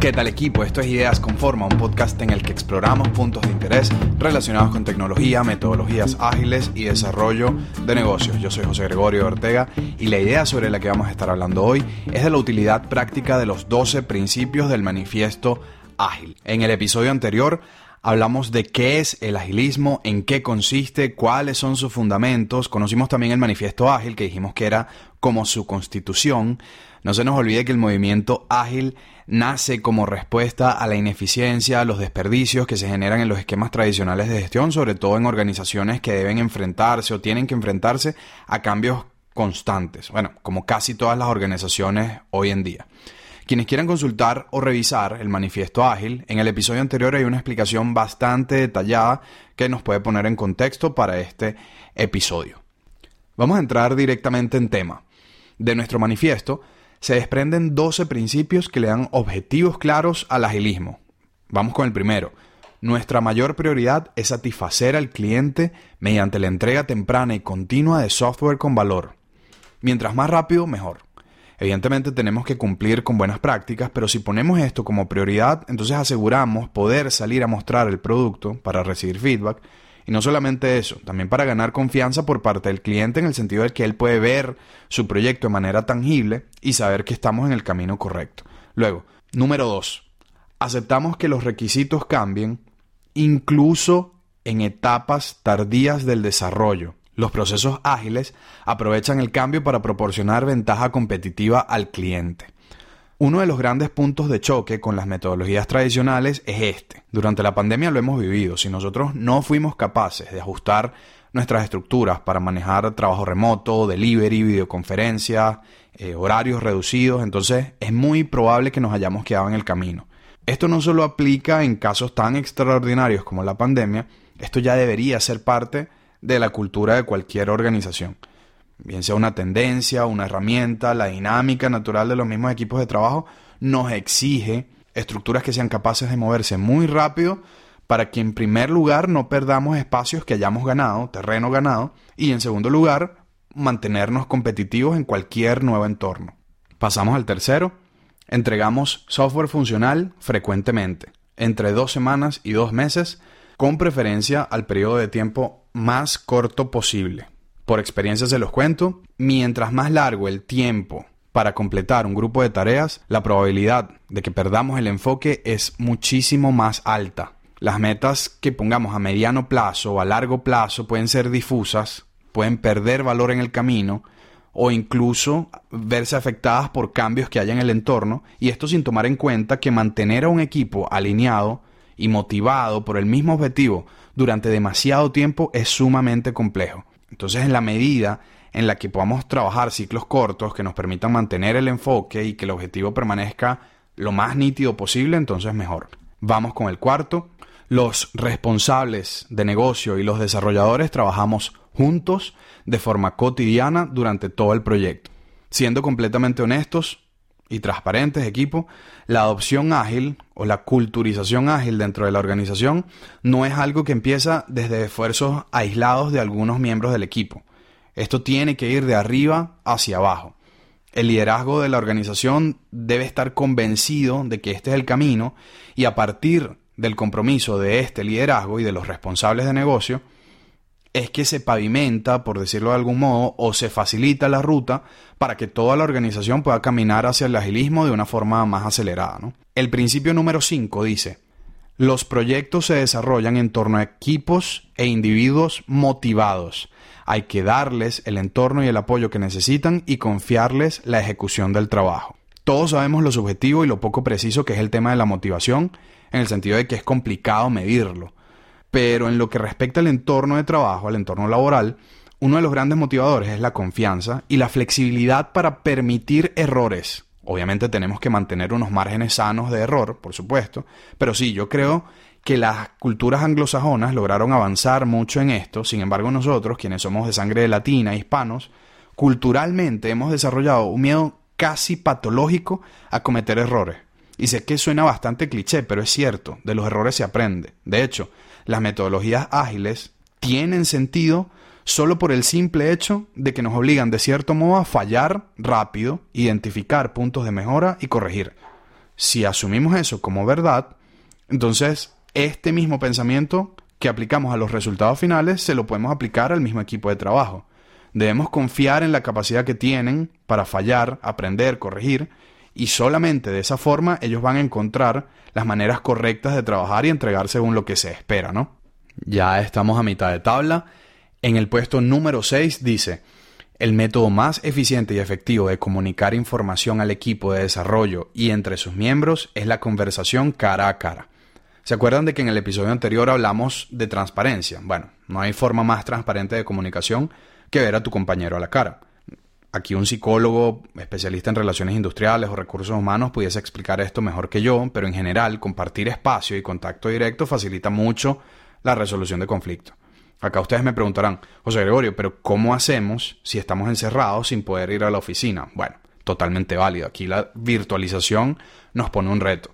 ¿Qué tal equipo? Esto es Ideas con Forma, un podcast en el que exploramos puntos de interés relacionados con tecnología, metodologías ágiles y desarrollo de negocios. Yo soy José Gregorio Ortega y la idea sobre la que vamos a estar hablando hoy es de la utilidad práctica de los 12 principios del manifiesto ágil. En el episodio anterior Hablamos de qué es el agilismo, en qué consiste, cuáles son sus fundamentos. Conocimos también el manifiesto ágil, que dijimos que era como su constitución. No se nos olvide que el movimiento ágil nace como respuesta a la ineficiencia, a los desperdicios que se generan en los esquemas tradicionales de gestión, sobre todo en organizaciones que deben enfrentarse o tienen que enfrentarse a cambios constantes. Bueno, como casi todas las organizaciones hoy en día. Quienes quieran consultar o revisar el manifiesto ágil, en el episodio anterior hay una explicación bastante detallada que nos puede poner en contexto para este episodio. Vamos a entrar directamente en tema. De nuestro manifiesto se desprenden 12 principios que le dan objetivos claros al agilismo. Vamos con el primero. Nuestra mayor prioridad es satisfacer al cliente mediante la entrega temprana y continua de software con valor. Mientras más rápido, mejor. Evidentemente tenemos que cumplir con buenas prácticas, pero si ponemos esto como prioridad, entonces aseguramos poder salir a mostrar el producto para recibir feedback. Y no solamente eso, también para ganar confianza por parte del cliente en el sentido de que él puede ver su proyecto de manera tangible y saber que estamos en el camino correcto. Luego, número dos, aceptamos que los requisitos cambien incluso en etapas tardías del desarrollo. Los procesos ágiles aprovechan el cambio para proporcionar ventaja competitiva al cliente. Uno de los grandes puntos de choque con las metodologías tradicionales es este. Durante la pandemia lo hemos vivido. Si nosotros no fuimos capaces de ajustar nuestras estructuras para manejar trabajo remoto, delivery, videoconferencia, eh, horarios reducidos, entonces es muy probable que nos hayamos quedado en el camino. Esto no solo aplica en casos tan extraordinarios como la pandemia, esto ya debería ser parte de la cultura de cualquier organización. Bien sea una tendencia, una herramienta, la dinámica natural de los mismos equipos de trabajo nos exige estructuras que sean capaces de moverse muy rápido para que en primer lugar no perdamos espacios que hayamos ganado, terreno ganado, y en segundo lugar mantenernos competitivos en cualquier nuevo entorno. Pasamos al tercero. Entregamos software funcional frecuentemente, entre dos semanas y dos meses, con preferencia al periodo de tiempo más corto posible. Por experiencia se los cuento, mientras más largo el tiempo para completar un grupo de tareas, la probabilidad de que perdamos el enfoque es muchísimo más alta. Las metas que pongamos a mediano plazo o a largo plazo pueden ser difusas, pueden perder valor en el camino o incluso verse afectadas por cambios que haya en el entorno, y esto sin tomar en cuenta que mantener a un equipo alineado y motivado por el mismo objetivo durante demasiado tiempo es sumamente complejo. Entonces, en la medida en la que podamos trabajar ciclos cortos que nos permitan mantener el enfoque y que el objetivo permanezca lo más nítido posible, entonces mejor. Vamos con el cuarto. Los responsables de negocio y los desarrolladores trabajamos juntos de forma cotidiana durante todo el proyecto. Siendo completamente honestos, y transparentes, equipo, la adopción ágil o la culturización ágil dentro de la organización no es algo que empieza desde esfuerzos aislados de algunos miembros del equipo. Esto tiene que ir de arriba hacia abajo. El liderazgo de la organización debe estar convencido de que este es el camino y a partir del compromiso de este liderazgo y de los responsables de negocio, es que se pavimenta, por decirlo de algún modo, o se facilita la ruta para que toda la organización pueda caminar hacia el agilismo de una forma más acelerada. El principio número 5 dice, los proyectos se desarrollan en torno a equipos e individuos motivados. Hay que darles el entorno y el apoyo que necesitan y confiarles la ejecución del trabajo. Todos sabemos lo subjetivo y lo poco preciso que es el tema de la motivación, en el sentido de que es complicado medirlo. Pero en lo que respecta al entorno de trabajo, al entorno laboral, uno de los grandes motivadores es la confianza y la flexibilidad para permitir errores. Obviamente tenemos que mantener unos márgenes sanos de error, por supuesto, pero sí, yo creo que las culturas anglosajonas lograron avanzar mucho en esto, sin embargo nosotros, quienes somos de sangre latina, hispanos, culturalmente hemos desarrollado un miedo casi patológico a cometer errores. Y sé que suena bastante cliché, pero es cierto, de los errores se aprende. De hecho, las metodologías ágiles tienen sentido solo por el simple hecho de que nos obligan de cierto modo a fallar rápido, identificar puntos de mejora y corregir. Si asumimos eso como verdad, entonces este mismo pensamiento que aplicamos a los resultados finales se lo podemos aplicar al mismo equipo de trabajo. Debemos confiar en la capacidad que tienen para fallar, aprender, corregir, y solamente de esa forma ellos van a encontrar las maneras correctas de trabajar y entregar según lo que se espera, ¿no? Ya estamos a mitad de tabla. En el puesto número 6 dice, el método más eficiente y efectivo de comunicar información al equipo de desarrollo y entre sus miembros es la conversación cara a cara. ¿Se acuerdan de que en el episodio anterior hablamos de transparencia? Bueno, no hay forma más transparente de comunicación que ver a tu compañero a la cara. Aquí un psicólogo, especialista en relaciones industriales o recursos humanos, pudiese explicar esto mejor que yo, pero en general compartir espacio y contacto directo facilita mucho la resolución de conflictos. Acá ustedes me preguntarán, José Gregorio, pero ¿cómo hacemos si estamos encerrados sin poder ir a la oficina? Bueno, totalmente válido. Aquí la virtualización nos pone un reto.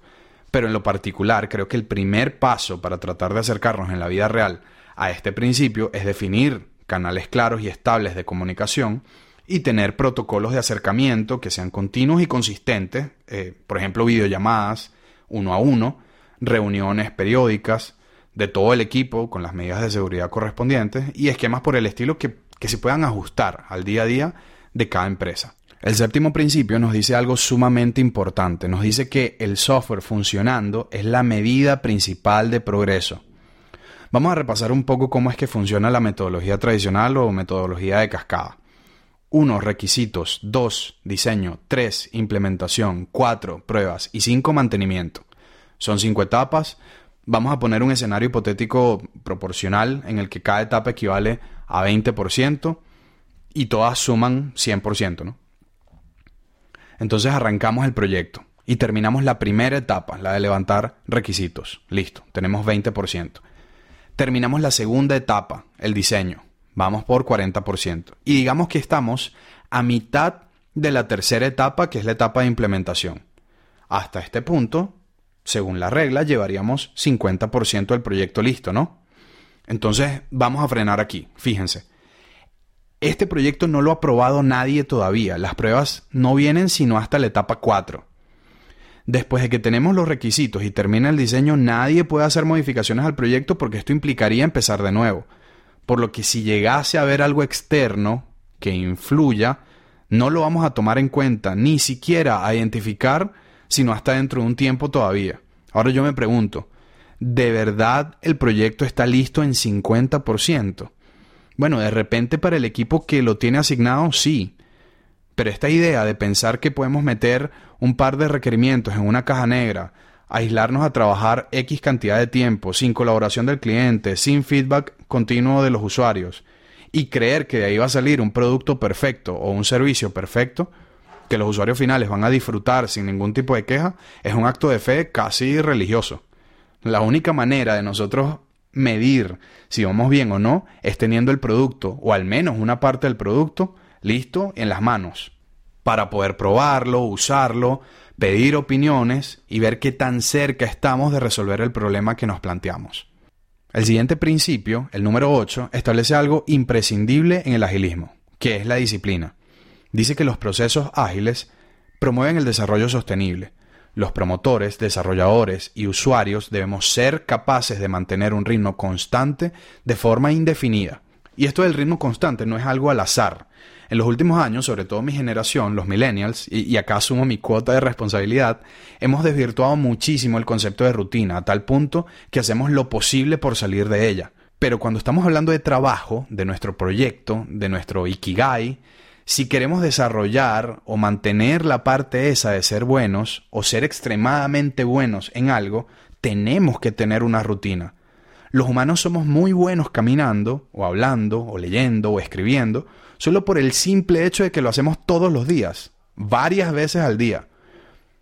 Pero en lo particular, creo que el primer paso para tratar de acercarnos en la vida real a este principio es definir canales claros y estables de comunicación y tener protocolos de acercamiento que sean continuos y consistentes, eh, por ejemplo, videollamadas uno a uno, reuniones periódicas de todo el equipo con las medidas de seguridad correspondientes y esquemas por el estilo que, que se puedan ajustar al día a día de cada empresa. El séptimo principio nos dice algo sumamente importante. Nos dice que el software funcionando es la medida principal de progreso. Vamos a repasar un poco cómo es que funciona la metodología tradicional o metodología de cascada. 1. Requisitos. 2. Diseño. 3. Implementación. 4. Pruebas. Y 5. Mantenimiento. Son cinco etapas. Vamos a poner un escenario hipotético proporcional en el que cada etapa equivale a 20% y todas suman 100%, ¿no? Entonces arrancamos el proyecto y terminamos la primera etapa, la de levantar requisitos. Listo, tenemos 20%. Terminamos la segunda etapa, el diseño. Vamos por 40%. Y digamos que estamos a mitad de la tercera etapa, que es la etapa de implementación. Hasta este punto, según la regla, llevaríamos 50% del proyecto listo, ¿no? Entonces, vamos a frenar aquí. Fíjense. Este proyecto no lo ha probado nadie todavía. Las pruebas no vienen sino hasta la etapa 4. Después de que tenemos los requisitos y termina el diseño, nadie puede hacer modificaciones al proyecto porque esto implicaría empezar de nuevo. Por lo que si llegase a haber algo externo que influya, no lo vamos a tomar en cuenta, ni siquiera a identificar, sino hasta dentro de un tiempo todavía. Ahora yo me pregunto, ¿de verdad el proyecto está listo en 50%? Bueno, de repente para el equipo que lo tiene asignado, sí. Pero esta idea de pensar que podemos meter un par de requerimientos en una caja negra, aislarnos a trabajar X cantidad de tiempo, sin colaboración del cliente, sin feedback continuo de los usuarios, y creer que de ahí va a salir un producto perfecto o un servicio perfecto, que los usuarios finales van a disfrutar sin ningún tipo de queja, es un acto de fe casi religioso. La única manera de nosotros medir si vamos bien o no es teniendo el producto, o al menos una parte del producto, listo en las manos, para poder probarlo, usarlo, pedir opiniones y ver qué tan cerca estamos de resolver el problema que nos planteamos. El siguiente principio, el número 8, establece algo imprescindible en el agilismo, que es la disciplina. Dice que los procesos ágiles promueven el desarrollo sostenible. Los promotores, desarrolladores y usuarios debemos ser capaces de mantener un ritmo constante de forma indefinida. Y esto del ritmo constante no es algo al azar. En los últimos años, sobre todo mi generación, los millennials, y, acá asumo mi cuota de responsabilidad, hemos desvirtuado muchísimo el concepto de rutina, a tal punto que hacemos lo posible por salir de ella. Pero cuando estamos hablando de trabajo, de nuestro proyecto, de nuestro ikigai, si queremos desarrollar o mantener la parte esa de ser buenos o ser extremadamente buenos en algo, tenemos que tener una rutina. Los humanos somos muy buenos caminando, o hablando, o leyendo, o escribiendo, solo por el simple hecho de que lo hacemos todos los días, varias veces al día.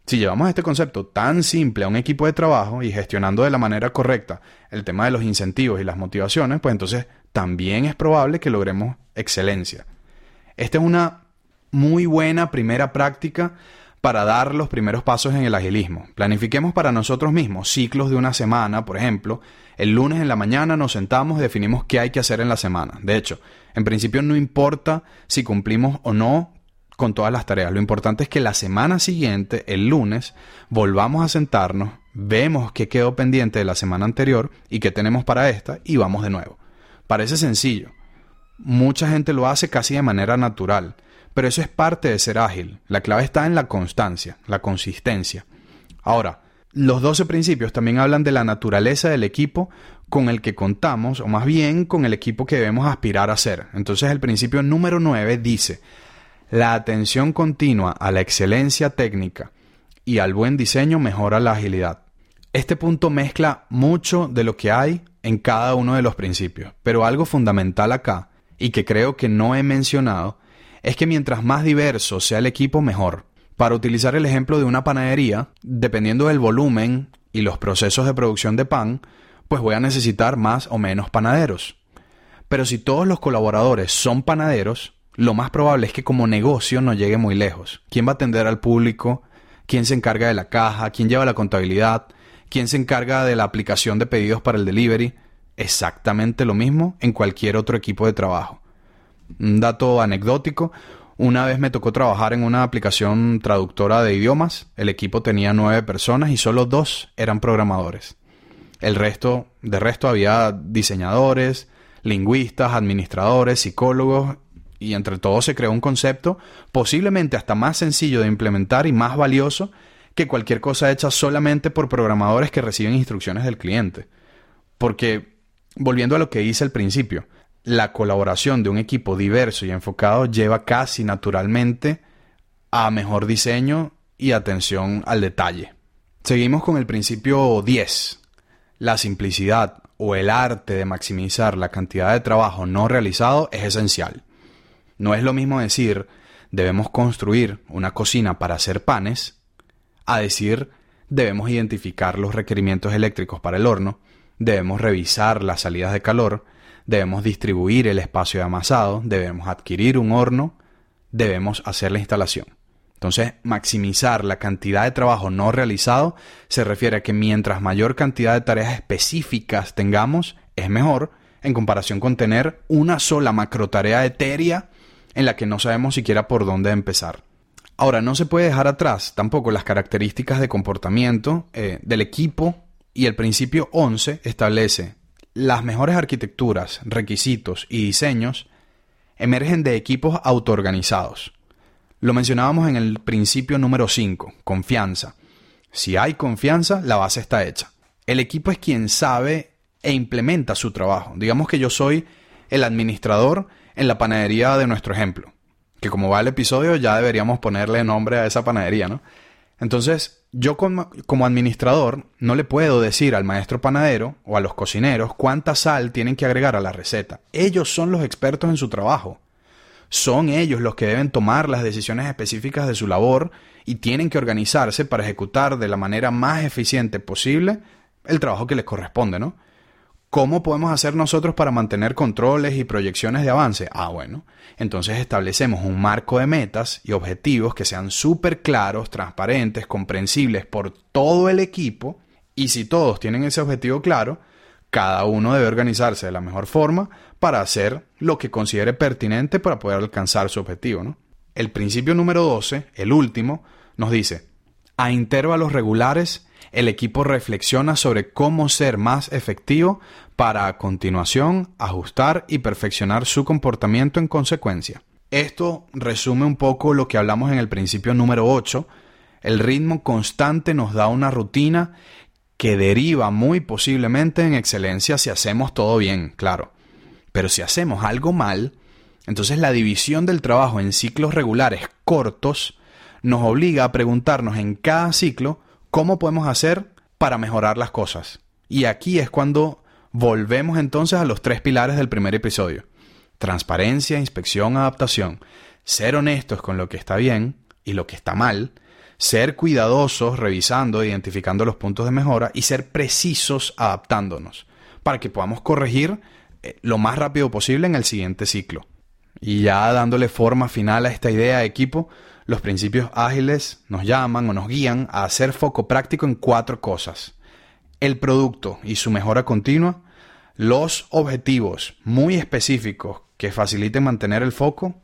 Si llevamos este concepto tan simple a un equipo de trabajo y gestionando de la manera correcta el tema de los incentivos y las motivaciones, pues entonces también es probable que logremos excelencia. Esta es una muy buena primera práctica para dar los primeros pasos en el agilismo. Planifiquemos para nosotros mismos ciclos de una semana, por ejemplo. El lunes en la mañana nos sentamos y definimos qué hay que hacer en la semana. De hecho, en principio no importa si cumplimos o no con todas las tareas. Lo importante es que la semana siguiente, el lunes, volvamos a sentarnos, vemos qué quedó pendiente de la semana anterior y qué tenemos para esta y vamos de nuevo. Parece sencillo. Mucha gente lo hace casi de manera natural, pero eso es parte de ser ágil. La clave está en la constancia, la consistencia. Ahora, los 12 principios también hablan de la naturaleza del equipo con el que contamos, o más bien con el equipo que debemos aspirar a ser. Entonces el principio número 9 dice, la atención continua a la excelencia técnica y al buen diseño mejora la agilidad. Este punto mezcla mucho de lo que hay en cada uno de los principios, pero algo fundamental acá, y que creo que no he mencionado, es que mientras más diverso sea el equipo, mejor. Para utilizar el ejemplo de una panadería, dependiendo del volumen y los procesos de producción de pan, pues voy a necesitar más o menos panaderos. Pero si todos los colaboradores son panaderos, lo más probable es que como negocio no llegue muy lejos. ¿Quién va a atender al público? ¿Quién se encarga de la caja? ¿Quién lleva la contabilidad? ¿Quién se encarga de la aplicación de pedidos para el delivery? Exactamente lo mismo en cualquier otro equipo de trabajo. Un dato anecdótico, una vez me tocó trabajar en una aplicación traductora de idiomas, el equipo tenía nueve personas y solo dos eran programadores. El resto, de resto había diseñadores, lingüistas, administradores, psicólogos y entre todos se creó un concepto posiblemente hasta más sencillo de implementar y más valioso que cualquier cosa hecha solamente por programadores que reciben instrucciones del cliente. Porque, volviendo a lo que hice al principio, la colaboración de un equipo diverso y enfocado lleva casi naturalmente a mejor diseño y atención al detalle. Seguimos con el principio 10. La simplicidad o el arte de maximizar la cantidad de trabajo no realizado es esencial. No es lo mismo decir debemos construir una cocina para hacer panes a decir debemos identificar los requerimientos eléctricos para el horno, debemos revisar las salidas de calor, debemos distribuir el espacio de amasado, debemos adquirir un horno, debemos hacer la instalación. Entonces, maximizar la cantidad de trabajo no realizado se refiere a que mientras mayor cantidad de tareas específicas tengamos, es mejor en comparación con tener una sola macro tarea etérea en la que no sabemos siquiera por dónde empezar. Ahora, no se puede dejar atrás tampoco las características de comportamiento eh, del equipo y el principio 11 establece las mejores arquitecturas, requisitos y diseños emergen de equipos autoorganizados. Lo mencionábamos en el principio número 5, confianza. Si hay confianza, la base está hecha. El equipo es quien sabe e implementa su trabajo. Digamos que yo soy el administrador en la panadería de nuestro ejemplo. Que como va el episodio ya deberíamos ponerle nombre a esa panadería, ¿no? Entonces, yo como, administrador no le puedo decir al maestro panadero o a los cocineros cuánta sal tienen que agregar a la receta. Ellos son los expertos en su trabajo. Son ellos los que deben tomar las decisiones específicas de su labor y tienen que organizarse para ejecutar de la manera más eficiente posible el trabajo que les corresponde, ¿no? ¿Cómo podemos hacer nosotros para mantener controles y proyecciones de avance? Ah, bueno, entonces establecemos un marco de metas y objetivos que sean súper claros, transparentes, comprensibles por todo el equipo y si todos tienen ese objetivo claro, cada uno debe organizarse de la mejor forma para hacer lo que considere pertinente para poder alcanzar su objetivo. El principio número 12, el último, nos dice, a intervalos regulares, el equipo reflexiona sobre cómo ser más efectivo para a continuación ajustar y perfeccionar su comportamiento en consecuencia. Esto resume un poco lo que hablamos en el principio número 8. El ritmo constante nos da una rutina que deriva muy posiblemente en excelencia si hacemos todo bien, claro. Pero si hacemos algo mal, entonces la división del trabajo en ciclos regulares cortos nos obliga a preguntarnos en cada ciclo cómo podemos hacer para mejorar las cosas. Y aquí es cuando volvemos entonces a los tres pilares del primer episodio. Transparencia, inspección, adaptación. Ser honestos con lo que está bien y lo que está mal. Ser cuidadosos revisando identificando los puntos de mejora y ser precisos adaptándonos para que podamos corregir eh, lo más rápido posible en el siguiente ciclo. Y ya dándole forma final a esta idea de equipo, los principios ágiles nos llaman o nos guían a hacer foco práctico en cuatro cosas. El producto y su mejora continua, los objetivos muy específicos que faciliten mantener el foco,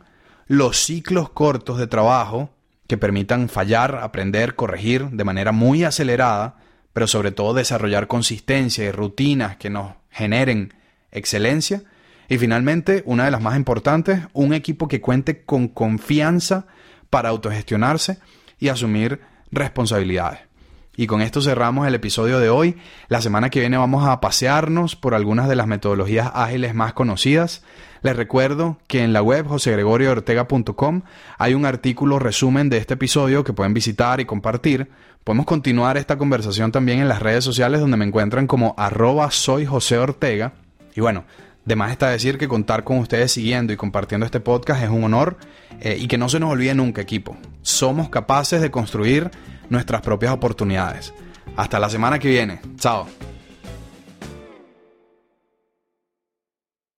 los ciclos cortos de trabajo que permitan fallar, aprender, corregir de manera muy acelerada, pero sobre todo desarrollar consistencia y rutinas que nos generen excelencia. Y finalmente, una de las más importantes, un equipo que cuente con confianza para autogestionarse y asumir responsabilidades. Y con esto cerramos el episodio de hoy. La semana que viene vamos a pasearnos por algunas de las metodologías ágiles más conocidas. Les recuerdo que en la web josegregorioortega.com hay un artículo resumen de este episodio que pueden visitar y compartir. Podemos continuar esta conversación también en las redes sociales donde me encuentran como arroba soy José Ortega. Y bueno, de más está decir que contar con ustedes siguiendo y compartiendo este podcast es un honor eh, y que no se nos olvide nunca equipo. Somos capaces de construir nuestras propias oportunidades. Hasta la semana que viene. Chao.